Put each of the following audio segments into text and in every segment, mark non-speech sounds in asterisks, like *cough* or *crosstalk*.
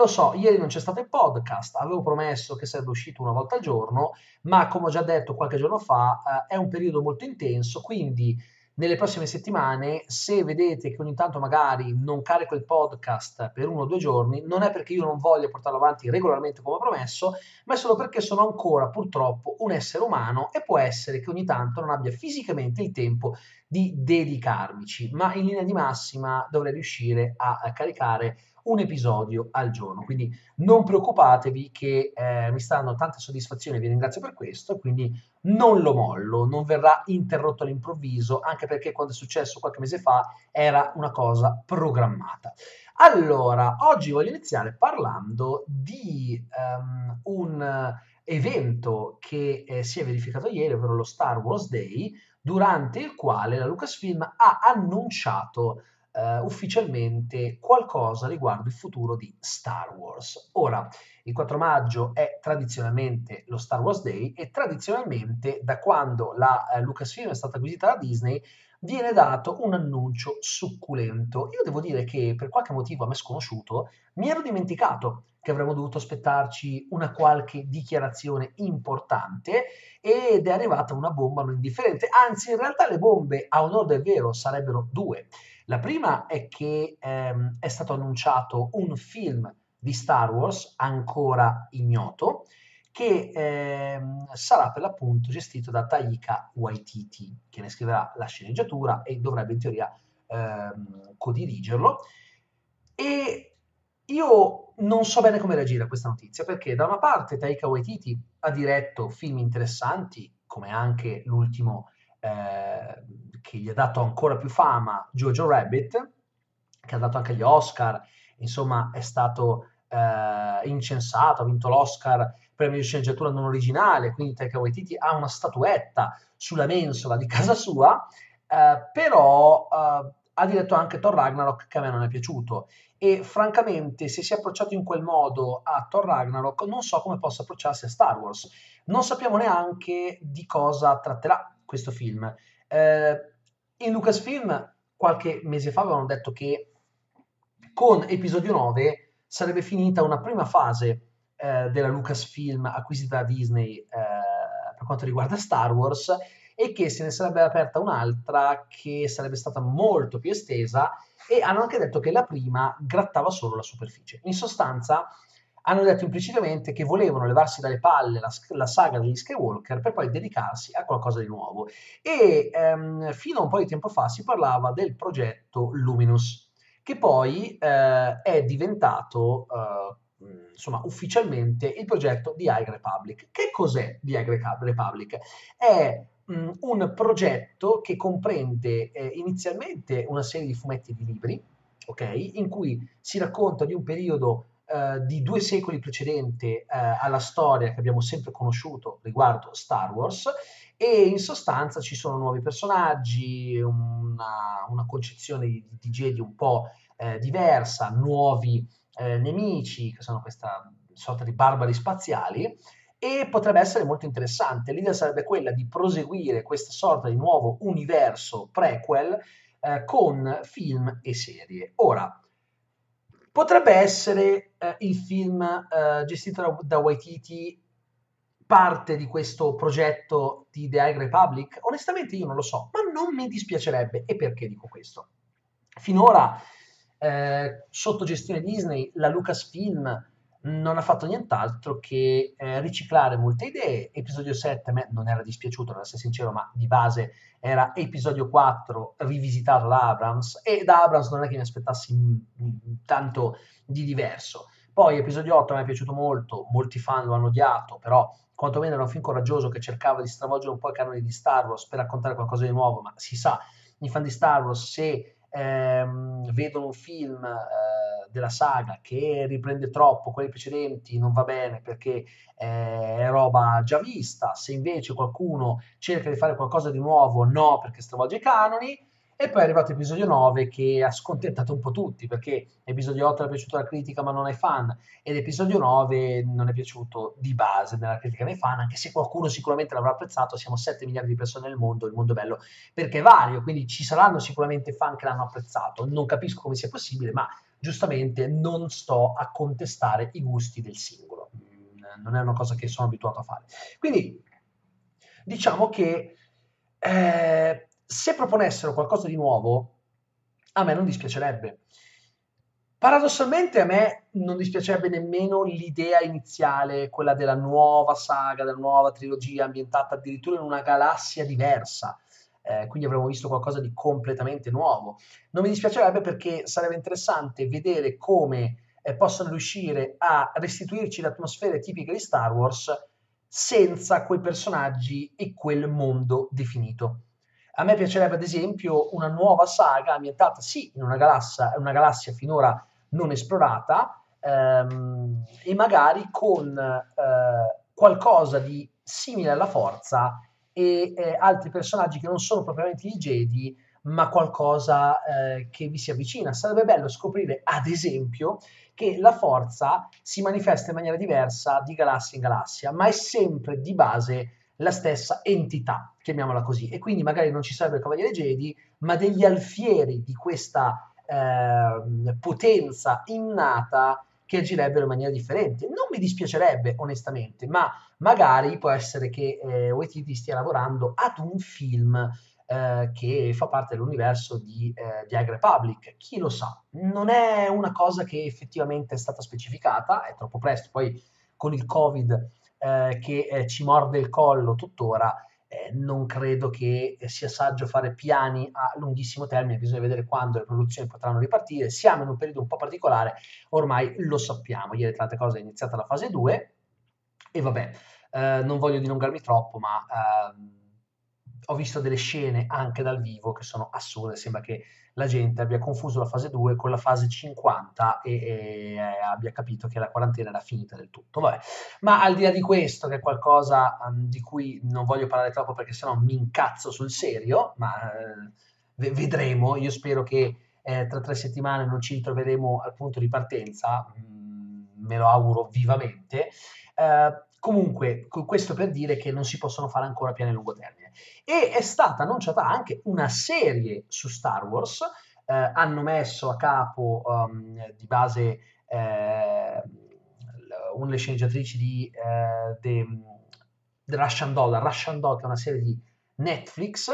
Lo so, ieri non c'è stato il podcast, avevo promesso che sarebbe uscito una volta al giorno, ma come ho già detto qualche giorno fa, eh, è un periodo molto intenso, quindi nelle prossime settimane, se vedete che ogni tanto magari non carico il podcast per uno o due giorni, non è perché io non voglio portarlo avanti regolarmente come promesso, ma è solo perché sono ancora purtroppo un essere umano e può essere che ogni tanto non abbia fisicamente il tempo di dedicarmici, ma in linea di massima dovrei riuscire a caricare un episodio al giorno. Quindi non preoccupatevi che eh, mi stanno tante soddisfazioni, vi ringrazio per questo, quindi non lo mollo, non verrà interrotto all'improvviso, anche perché quando è successo qualche mese fa era una cosa programmata. Allora, oggi voglio iniziare parlando di um, un evento che eh, si è verificato ieri, ovvero lo Star Wars Day, durante il quale la Lucasfilm ha annunciato eh, ufficialmente qualcosa riguardo il futuro di Star Wars. Ora, il 4 maggio è tradizionalmente lo Star Wars Day e tradizionalmente da quando la eh, Lucasfilm è stata acquisita da Disney viene dato un annuncio succulento. Io devo dire che per qualche motivo a me sconosciuto mi ero dimenticato che avremmo dovuto aspettarci una qualche dichiarazione importante ed è arrivata una bomba non indifferente. Anzi, in realtà le bombe, a onore del vero, sarebbero due. La prima è che ehm, è stato annunciato un film di Star Wars ancora ignoto che ehm, sarà per l'appunto gestito da Taika Waititi che ne scriverà la sceneggiatura e dovrebbe in teoria ehm, codirigerlo. E io non so bene come reagire a questa notizia perché da una parte Taika Waititi ha diretto film interessanti come anche l'ultimo eh, che gli ha dato ancora più fama, Jojo Rabbit, che ha dato anche gli Oscar, insomma è stato eh, incensato, ha vinto l'Oscar premio di sceneggiatura non originale, quindi Taika Waititi ha una statuetta sulla mensola di casa sua, eh, però eh, ha diretto anche Thor Ragnarok che a me non è piaciuto e francamente se si è approcciato in quel modo a Thor Ragnarok non so come possa approcciarsi a Star Wars. Non sappiamo neanche di cosa tratterà questo film. Eh, in Lucasfilm qualche mese fa avevano detto che con episodio 9 sarebbe finita una prima fase eh, della Lucasfilm acquisita da Disney eh, per quanto riguarda Star Wars e che se ne sarebbe aperta un'altra che sarebbe stata molto più estesa e hanno anche detto che la prima grattava solo la superficie. In sostanza hanno detto implicitamente che volevano levarsi dalle palle la, la, saga degli Skywalker per poi dedicarsi a qualcosa di nuovo. E ehm, fino a un po' di tempo fa si parlava del progetto Luminous, che poi eh, è diventato eh, insomma, ufficialmente il progetto di High Republic. Che cos'è di High Republic? È mh, un progetto che comprende eh, inizialmente una serie di fumetti di libri, ok, in cui si racconta di un periodo eh, di due secoli precedente eh, alla storia che abbiamo sempre conosciuto riguardo Star Wars e in sostanza ci sono nuovi personaggi, una, una concezione di, di, Jedi un po' eh, diversa, nuovi eh, nemici che sono questa sorta di barbari spaziali e potrebbe essere molto interessante. L'idea sarebbe quella di proseguire questa sorta di nuovo universo prequel eh, con film e serie. Ora, Potrebbe essere eh, il film eh, gestito da, da Waititi parte di questo progetto di The High Republic? Onestamente io non lo so, ma non mi dispiacerebbe. E perché dico questo? Finora, eh, sotto gestione Disney, la Lucasfilm non ha fatto nient'altro che eh, riciclare molte idee. Episodio 7 a me non era dispiaciuto, per essere sincero, ma di base era episodio 4 rivisitato da Abrams e da Abrams non è che mi aspettassi m- m- tanto di diverso. Poi episodio 8 mi è piaciuto molto, molti fan lo hanno odiato, però quantomeno era un film coraggioso che cercava di stravolgere un po' i canoni di Star Wars per raccontare qualcosa di nuovo, ma si sa, i fan di Star Wars se ehm, vedono un film... Eh, della saga che riprende troppo quelli precedenti non va bene perché è roba già vista, se invece qualcuno cerca di fare qualcosa di nuovo no perché stravolge i canoni, e poi è arrivato l'episodio 9 che ha scontentato un po' tutti perché l'episodio 8 è piaciuto alla critica ma non ai fan. E l'episodio 9 non è piaciuto di base nella critica nei fan anche se qualcuno sicuramente l'avrà apprezzato. Siamo 7 miliardi di persone nel mondo il mondo bello perché è vario quindi ci saranno sicuramente fan che l'hanno apprezzato. Non capisco come sia possibile ma giustamente non sto a contestare i gusti del singolo mm, non è una cosa che sono abituato a fare quindi diciamo che eh, se proponessero qualcosa di nuovo, a me non dispiacerebbe. Paradossalmente a me non dispiacerebbe nemmeno l'idea iniziale, quella della nuova saga, della nuova trilogia ambientata addirittura in una galassia diversa. Eh, quindi avremmo visto qualcosa di completamente nuovo. Non mi dispiacerebbe perché sarebbe interessante vedere come eh, possono riuscire a restituirci le atmosfere tipiche di Star Wars senza quei personaggi e quel mondo definito. A me piacerebbe, ad esempio, una nuova saga ambientata sì in una galassia, una galassia finora non esplorata ehm, e magari con eh, qualcosa di simile alla forza e eh, altri personaggi che non sono propriamente i Jedi, ma qualcosa eh, che vi si avvicina. Sarebbe bello scoprire, ad esempio, che la forza si manifesta in maniera diversa di galassia in galassia, ma è sempre di base la stessa entità, chiamiamola così, e quindi magari non ci sarebbe il Cavaliere Jedi, ma degli alfieri di questa eh, potenza innata che agirebbero in maniera differente. Non mi dispiacerebbe, onestamente, ma magari può essere che eh, Waititi stia lavorando ad un film eh, che fa parte dell'universo di, eh, di High Republic. Chi lo sa? Non è una cosa che effettivamente è stata specificata, è troppo presto, poi con il Covid eh, che eh, ci morde il collo tuttora, eh, non credo che sia saggio fare piani a lunghissimo termine, bisogna vedere quando le produzioni potranno ripartire. Siamo in un periodo un po' particolare, ormai lo sappiamo. Ieri, tra altre cose, è iniziata la fase 2 e vabbè, eh, non voglio dilungarmi troppo, ma ehm, ho visto delle scene anche dal vivo che sono assurde, sembra che la gente abbia confuso la fase 2 con la fase 50 e, e abbia capito che la quarantena era finita del tutto. Vabbè. Ma al di là di questo, che è qualcosa um, di cui non voglio parlare troppo perché sennò mi incazzo sul serio, ma eh, vedremo, io spero che eh, tra tre settimane non ci ritroveremo al punto di partenza, mm, me lo auguro vivamente. Eh, Comunque, questo per dire che non si possono fare ancora piani a lungo termine. E è stata annunciata anche una serie su Star Wars. Eh, hanno messo a capo um, di base eh, una delle sceneggiatrici di uh, The, The Russian Doll, Russian Doll, che è una serie di Netflix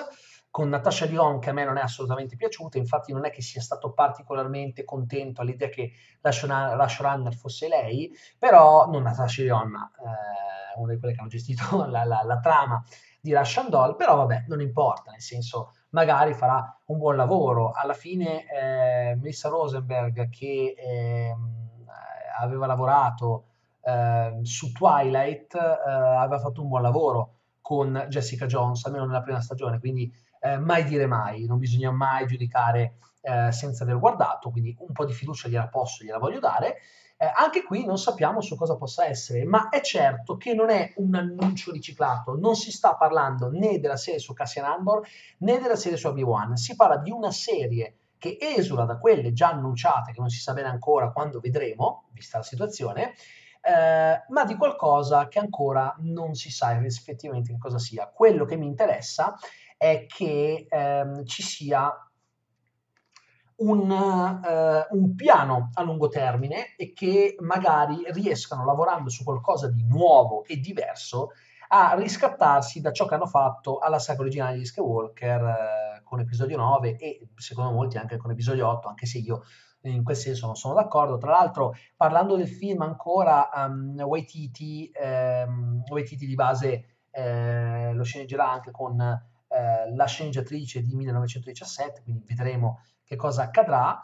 con Natasha Lyon che a me non è assolutamente piaciuta, infatti non è che sia stato particolarmente contento all'idea che la showrunner fosse lei, però non Natasha Lyon, ma eh, una di quelle che hanno gestito *laughs* la, la, la trama di Russian Doll, però vabbè, non importa, nel senso magari farà un buon lavoro. Alla fine eh, Melissa Rosenberg che eh, aveva lavorato eh, su Twilight eh, aveva fatto un buon lavoro con Jessica Jones, almeno nella prima stagione, quindi eh, mai dire mai, non bisogna mai giudicare eh, senza aver guardato, quindi un po' di fiducia gliela posso, gliela voglio dare. Eh, anche qui non sappiamo su cosa possa essere, ma è certo che non è un annuncio riciclato, non si sta parlando né della serie su Cassian Andor né della serie su Obi-Wan, si parla di una serie che esula da quelle già annunciate, che non si sa bene ancora quando vedremo, vista la situazione, eh, ma di qualcosa che ancora non si sa effettivamente che cosa sia. Quello che mi interessa è che ehm, ci sia un, uh, un, piano a lungo termine e che magari riescano, lavorando su qualcosa di nuovo e diverso, a riscattarsi da ciò che hanno fatto alla saga originale di Skywalker uh, con episodio 9 e secondo molti anche con episodio 8, anche se io in quel senso non sono d'accordo. Tra l'altro, parlando del film ancora, um, Waititi, um, Waititi di base eh, lo sceneggerà anche con eh, la sceneggiatrice di 1917, quindi vedremo che cosa accadrà.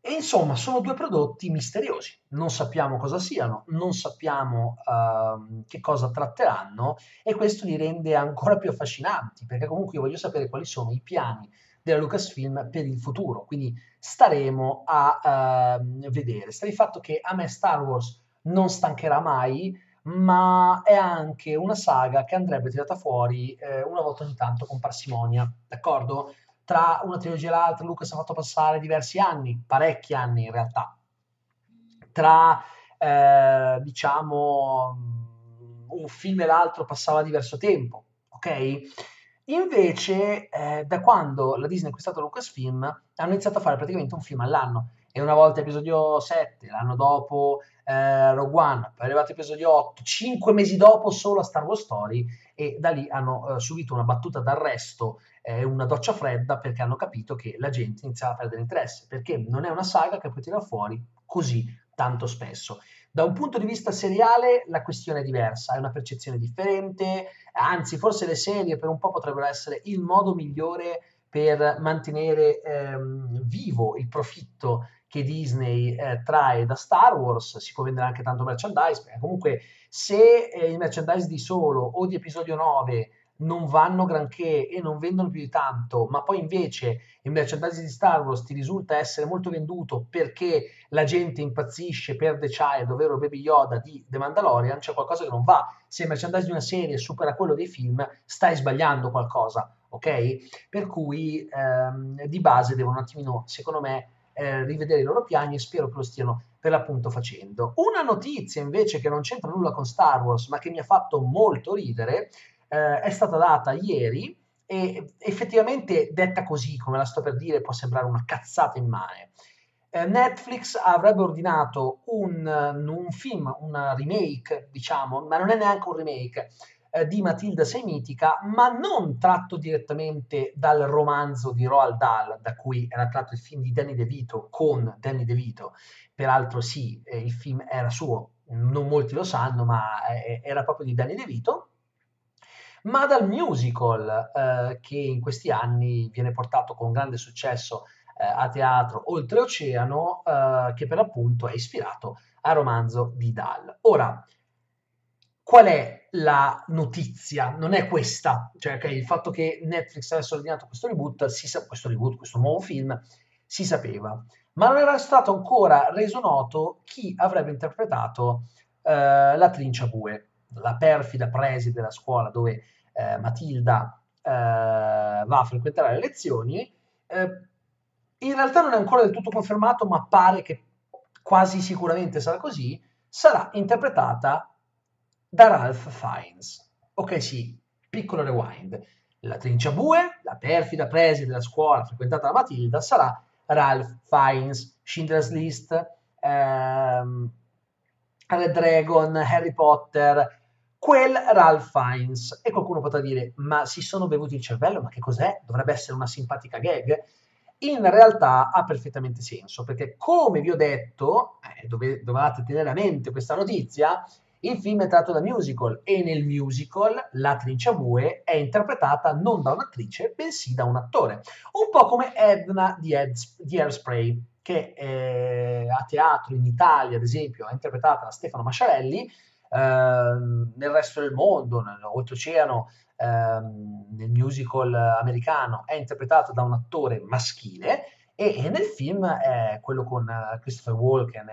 E insomma, sono due prodotti misteriosi, non sappiamo cosa siano, non sappiamo uh, che cosa tratteranno e questo li rende ancora più affascinanti, perché comunque io voglio sapere quali sono i piani della Lucasfilm per il futuro. Quindi staremo a uh, vedere. Sta di fatto che a me Star Wars non stancherà mai, ma è anche una saga che andrebbe tirata fuori eh, una volta ogni tanto con parsimonia, d'accordo? Tra una trilogia e l'altra Lucas ha fatto passare diversi anni, parecchi anni in realtà. Tra, eh, diciamo, un film e l'altro passava diverso tempo, ok? Invece, eh, da quando la Disney ha acquistato Lucasfilm, hanno iniziato a fare praticamente un film all'anno. E una volta episodio 7, l'anno dopo eh, Rogue One, poi è arrivato episodio 8, 5 mesi dopo solo a Star Wars Story e da lì hanno eh, subito una battuta d'arresto eh, una doccia fredda perché hanno capito che la gente iniziava a perdere interesse, perché non è una saga che puoi tirare fuori così tanto spesso. Da un punto di vista seriale la questione è diversa, è una percezione differente, anzi forse le serie per un po' potrebbero essere il modo migliore per mantenere ehm, vivo il profitto che Disney eh, trae da Star Wars, si può vendere anche tanto merchandise, comunque se eh, i merchandise di solo o di episodio 9 non vanno granché e non vendono più di tanto, ma poi invece il merchandise di Star Wars ti risulta essere molto venduto perché la gente impazzisce per The Child, ovvero Baby Yoda di The Mandalorian, c'è qualcosa che non va. Se il merchandise di una serie supera quello dei film, stai sbagliando qualcosa, ok? Per cui ehm, di base devono un attimino, secondo me, eh, rivedere i loro piani e spero che lo stiano per l'appunto facendo. Una notizia invece che non c'entra nulla con Star Wars, ma che mi ha fatto molto ridere, eh, è stata data ieri e effettivamente detta così, come la sto per dire, può sembrare una cazzata immane. Eh, Netflix avrebbe ordinato un, un film, una remake, diciamo, ma non è neanche un remake, eh, di Matilda Semitica, ma non tratto direttamente dal romanzo di Roald Dahl, da cui era tratto il film di Danny DeVito con Danny DeVito. Peraltro sì, eh, il film era suo, non molti lo sanno, ma eh, era proprio di Danny DeVito, ma dal musical eh, che in questi anni viene portato con grande successo eh, a teatro oltreoceano, eh, che per l'appunto è ispirato al romanzo di Dahl. Ora, qual è la notizia? Non è questa, cioè okay, il fatto che Netflix avesse ordinato questo reboot, sa- questo reboot, questo nuovo film, si sapeva, ma non era stato ancora reso noto chi avrebbe interpretato eh, la trincia bue, la perfida preside della scuola dove eh, Matilda eh, va a frequentare le lezioni. Eh, in realtà non è ancora del tutto confermato, ma pare che quasi sicuramente sarà così, sarà interpretata da Ralph Fiennes. Ok, sì, piccolo rewind. La trinciabue, la perfida preside della scuola frequentata da Matilda, sarà Ralph Fiennes, Schindler's List, ehm, Red Dragon, Harry Potter, quel Ralph Fiennes. E qualcuno potrà dire, ma si sono bevuti il cervello, ma che cos'è? Dovrebbe essere una simpatica gag? In realtà ha perfettamente senso, perché come vi ho detto, eh, dove, dovevate tenere a mente questa notizia, il film è tratto da musical e nel musical la Trinciavue è interpretata non da un'attrice, bensì da un attore. Un po' come Edna di, Ed, di Airspray, che eh, a teatro in Italia, ad esempio, è interpretata da Stefano Masciarelli, eh, nel resto del mondo, oltreoceano, eh, nel musical americano, è interpretata da un attore maschile e, e nel film è quello con eh, Christopher Walken.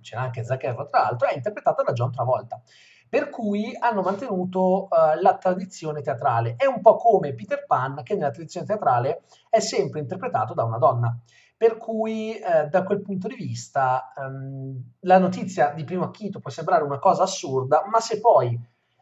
C'era anche Zac Efron tra l'altro, è interpretata da John Travolta. Per cui hanno mantenuto uh, la tradizione teatrale. È un po' come Peter Pan, che nella tradizione teatrale è sempre interpretato da una donna. Per cui, eh, da quel punto di vista, um, la notizia di primo acchito può sembrare una cosa assurda, ma se poi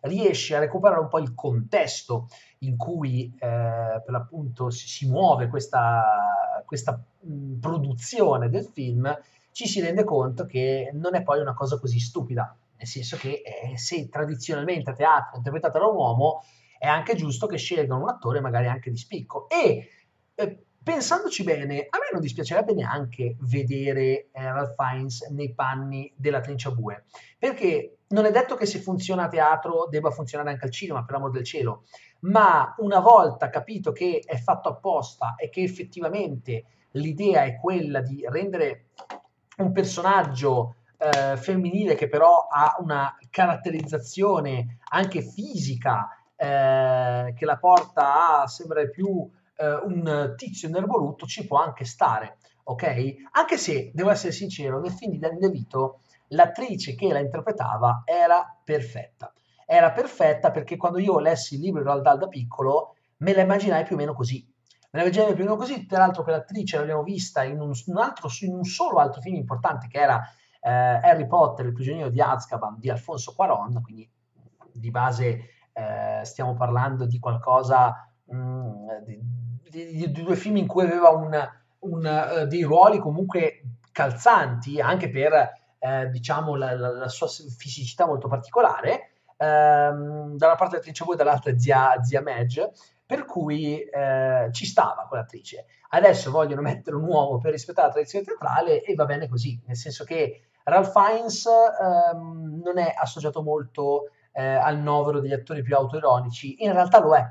riesci a recuperare un po' il contesto in cui eh, per l'appunto si, si muove questa, questa mh, produzione del film, ci si rende conto che non è poi una cosa così stupida, nel senso che eh, se tradizionalmente a teatro è interpretata da un uomo, è anche giusto che scelgano un attore magari anche di spicco. E eh, pensandoci bene, a me non dispiacerebbe neanche vedere eh, Ralph Fiennes nei panni della trincia bue, perché non è detto che se funziona a teatro debba funzionare anche al cinema, per l'amor del cielo, ma una volta capito che è fatto apposta e che effettivamente l'idea è quella di rendere un personaggio eh, femminile che però ha una caratterizzazione anche fisica eh, che la porta a sembrare più eh, un tizio nervoluto ci può anche stare, ok? Anche se, devo essere sincero, nel film di Danny DeVito l'attrice che la interpretava era perfetta. Era perfetta perché quando io lessi il libro in realtà da piccolo me la immaginai più o meno così. Me la immaginai più o meno così, tra l'altro quell'attrice l'abbiamo vista in un, un, altro, in un solo altro film importante che era eh, Harry Potter, il prigioniero di Azkaban di Alfonso Cuaron, quindi di base eh, stiamo parlando di qualcosa, mh, mm, di, di, di, due film in cui aveva un, un, uh, dei ruoli comunque calzanti, anche per eh, diciamo la, la, la, sua fisicità molto particolare, ehm, da una parte l'attrice voi, dall'altra zia, zia Madge, per cui eh, ci stava quell'attrice. Adesso vogliono *laughs* mettere un uomo per rispettare la tradizione teatrale e va bene così, nel senso che Ralph Fiennes ehm, non è associato molto eh, al novero degli attori più autoironici, in realtà lo è.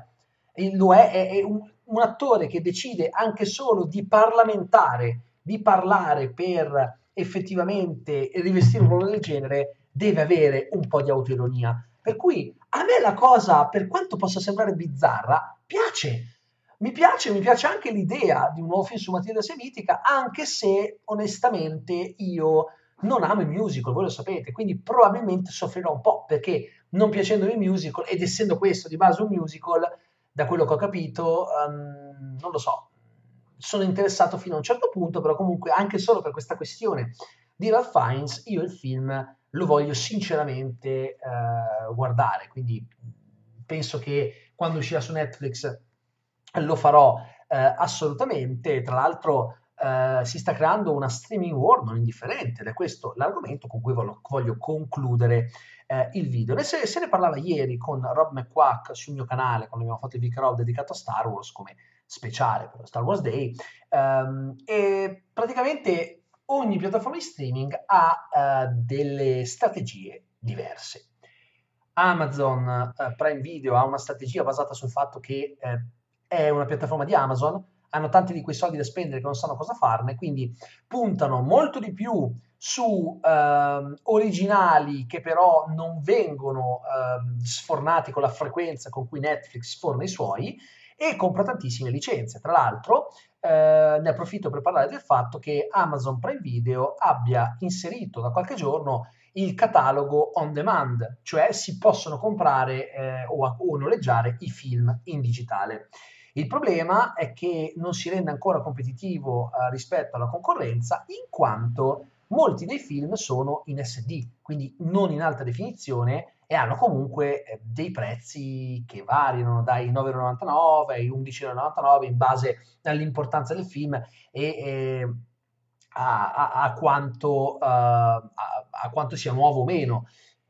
Lo è, è, è un, un, attore che decide anche solo di parlamentare, di parlare per effettivamente rivestire un ruolo del genere, deve avere un po' di autoironia. Per cui a me la cosa, per quanto possa sembrare bizzarra, piace. Mi piace, mi piace anche l'idea di un nuovo film su Matilda Semitica, anche se onestamente io non amo i musical, voi lo sapete, quindi probabilmente soffrirò un po' perché non piacendomi i musical ed essendo questo di base un musical, da quello che ho capito, um, non lo so, sono interessato fino a un certo punto, però comunque anche solo per questa questione di Ralph Fiennes, io il film lo voglio sinceramente uh, guardare, quindi penso che quando uscirà su Netflix lo farò uh, assolutamente, tra l'altro Uh, si sta creando una streaming war non indifferente ed è questo l'argomento con cui voglio, voglio concludere uh, il video. Se, se, ne parlava ieri con Rob McQuack sul mio canale quando abbiamo fatto il Vic Rob dedicato a Star Wars come speciale per lo Star Wars Day um, e praticamente ogni piattaforma di streaming ha uh, delle strategie diverse. Amazon Prime Video ha una strategia basata sul fatto che è una piattaforma di Amazon hanno tanti di quei soldi da spendere che non sanno cosa farne, quindi puntano molto di più su eh, originali che però non vengono eh, sfornati con la frequenza con cui Netflix sforna i suoi e compra tantissime licenze. Tra l'altro, eh, ne approfitto per parlare del fatto che Amazon Prime Video abbia inserito da qualche giorno il catalogo on demand, cioè si possono comprare eh, o, o noleggiare i film in digitale. Il problema è che non si rende ancora competitivo eh, rispetto alla concorrenza in quanto molti dei film sono in SD, quindi non in alta definizione e hanno comunque eh, dei prezzi che variano dai 9,99 ai 11,99 in base all'importanza del film e, e a, a, quanto, uh, a, quanto, sia nuovo o meno.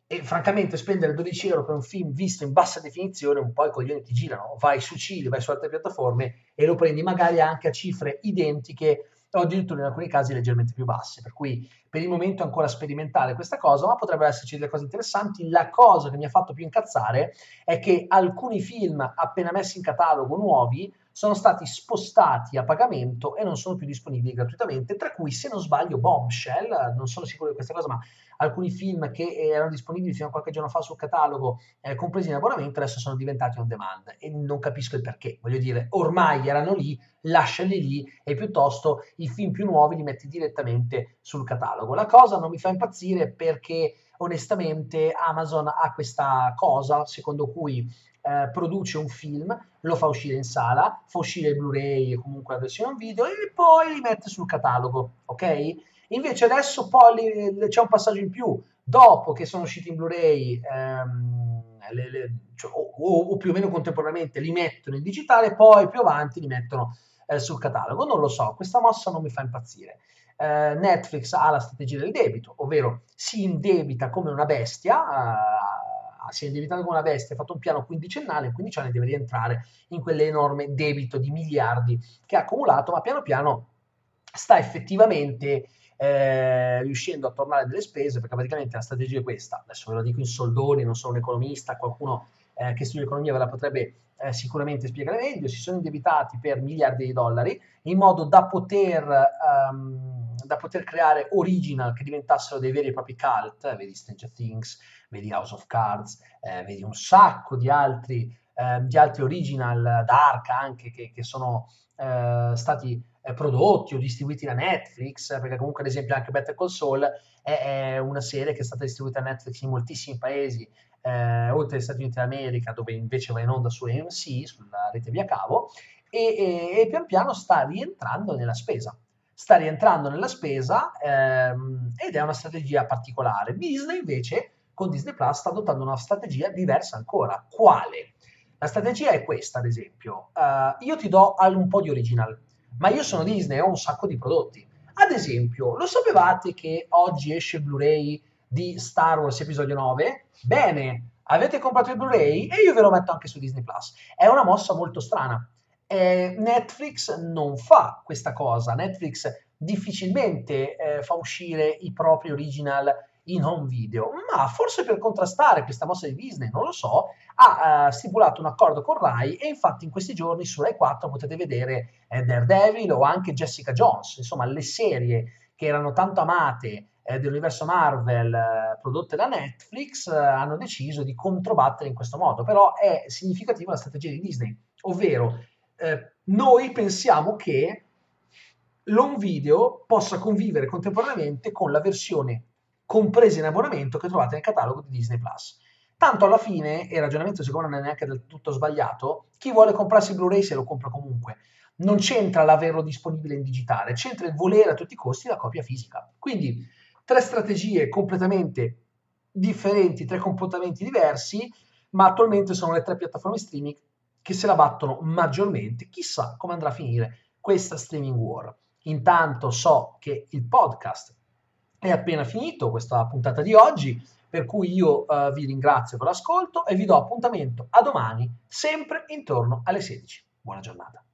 E francamente spendere 12 euro per un film visto in bassa definizione un po' i coglioni ti girano, vai su Cili, vai su altre piattaforme e lo prendi magari anche a cifre identiche o addirittura in alcuni casi leggermente più basse, per cui per il momento è ancora sperimentale questa cosa, ma potrebbero esserci delle cose interessanti. La cosa che mi ha fatto più incazzare è che alcuni film appena messi in catalogo nuovi sono stati spostati a pagamento e non sono più disponibili gratuitamente, tra cui, se non sbaglio, Bombshell, non sono sicuro di questa cosa, ma alcuni film che erano disponibili fino a qualche giorno fa sul catalogo, eh, compresi in abbonamento, adesso sono diventati on demand e non capisco il perché. Voglio dire, ormai erano lì, lasciali lì e piuttosto i film più nuovi li metti direttamente sul catalogo. La cosa non mi fa impazzire perché onestamente Amazon ha questa cosa secondo cui eh, produce un film, lo fa uscire in sala, fa uscire il Blu-ray e comunque la versione video e poi li mette sul catalogo, ok? Invece adesso poi li, c'è un passaggio in più, dopo che sono usciti in Blu-ray ehm, le, le, cioè, o, o, più o meno contemporaneamente li mettono in digitale, poi più avanti li mettono eh, sul catalogo. Non lo so, questa mossa non mi fa impazzire. Eh, Netflix ha la strategia del debito, ovvero si indebita come una bestia, eh, si è indebitato come una bestia, ha fatto un piano quindicennale, in 15 anni deve rientrare in quell'enorme debito di miliardi che ha accumulato, ma piano piano sta effettivamente eh, riuscendo a tornare delle spese, perché praticamente la strategia è questa, adesso ve lo dico in soldoni, non sono un economista, qualcuno eh, che studia economia ve la potrebbe eh, sicuramente spiegare meglio, si sono indebitati per miliardi di dollari in modo da poter, um, da poter creare original che diventassero dei veri e propri cult, vedi Stranger Things, vedi House of Cards, eh, vedi un sacco di altri eh, di altri original dark anche che, che sono eh, stati eh, prodotti o distribuiti da Netflix, perché comunque ad esempio anche Better Call Saul è, è una serie che è stata distribuita da Netflix in moltissimi paesi, eh, oltre agli Stati Uniti d'America, dove invece va in onda su AMC, sulla rete via cavo, e, e, e pian piano sta rientrando nella spesa sta rientrando nella spesa ehm, ed è una strategia particolare. Disney invece con Disney Plus sta adottando una strategia diversa ancora. Quale? La strategia è questa, ad esempio. Uh, io ti do un po' di original, ma io sono Disney e ho un sacco di prodotti. Ad esempio, lo sapevate che oggi esce il Blu-ray di Star Wars Episodio 9? Bene, avete comprato il Blu-ray e io ve lo metto anche su Disney Plus. È una mossa molto strana. Eh, Netflix non fa questa cosa. Netflix difficilmente eh, fa uscire i propri original in home video, ma forse per contrastare questa mossa di Disney, non lo so, ha uh, stipulato un accordo con Rai e infatti in questi giorni su Rai 4 potete vedere eh, Daredevil o anche Jessica Jones, insomma le serie che erano tanto amate eh, dell'universo Marvel eh, prodotte da Netflix eh, hanno deciso di controbattere in questo modo, però è significativa la strategia di Disney, ovvero eh, noi pensiamo che l'home video possa convivere contemporaneamente con la versione compresa in abbonamento che trovate nel catalogo di Disney Plus. Tanto alla fine, e il ragionamento secondo me non è neanche del tutto sbagliato, chi vuole comprarsi il Blu-ray se lo compra comunque. Non c'entra l'averlo disponibile in digitale, c'entra il volere a tutti i costi la copia fisica. Quindi tre strategie completamente differenti, tre comportamenti diversi, ma attualmente sono le tre piattaforme streaming che se la battono maggiormente. Chissà come andrà a finire questa streaming war. Intanto so che il podcast è appena finito, questa puntata di oggi, per cui io uh, vi ringrazio per l'ascolto e vi do appuntamento a domani, sempre intorno alle 16. Buona giornata.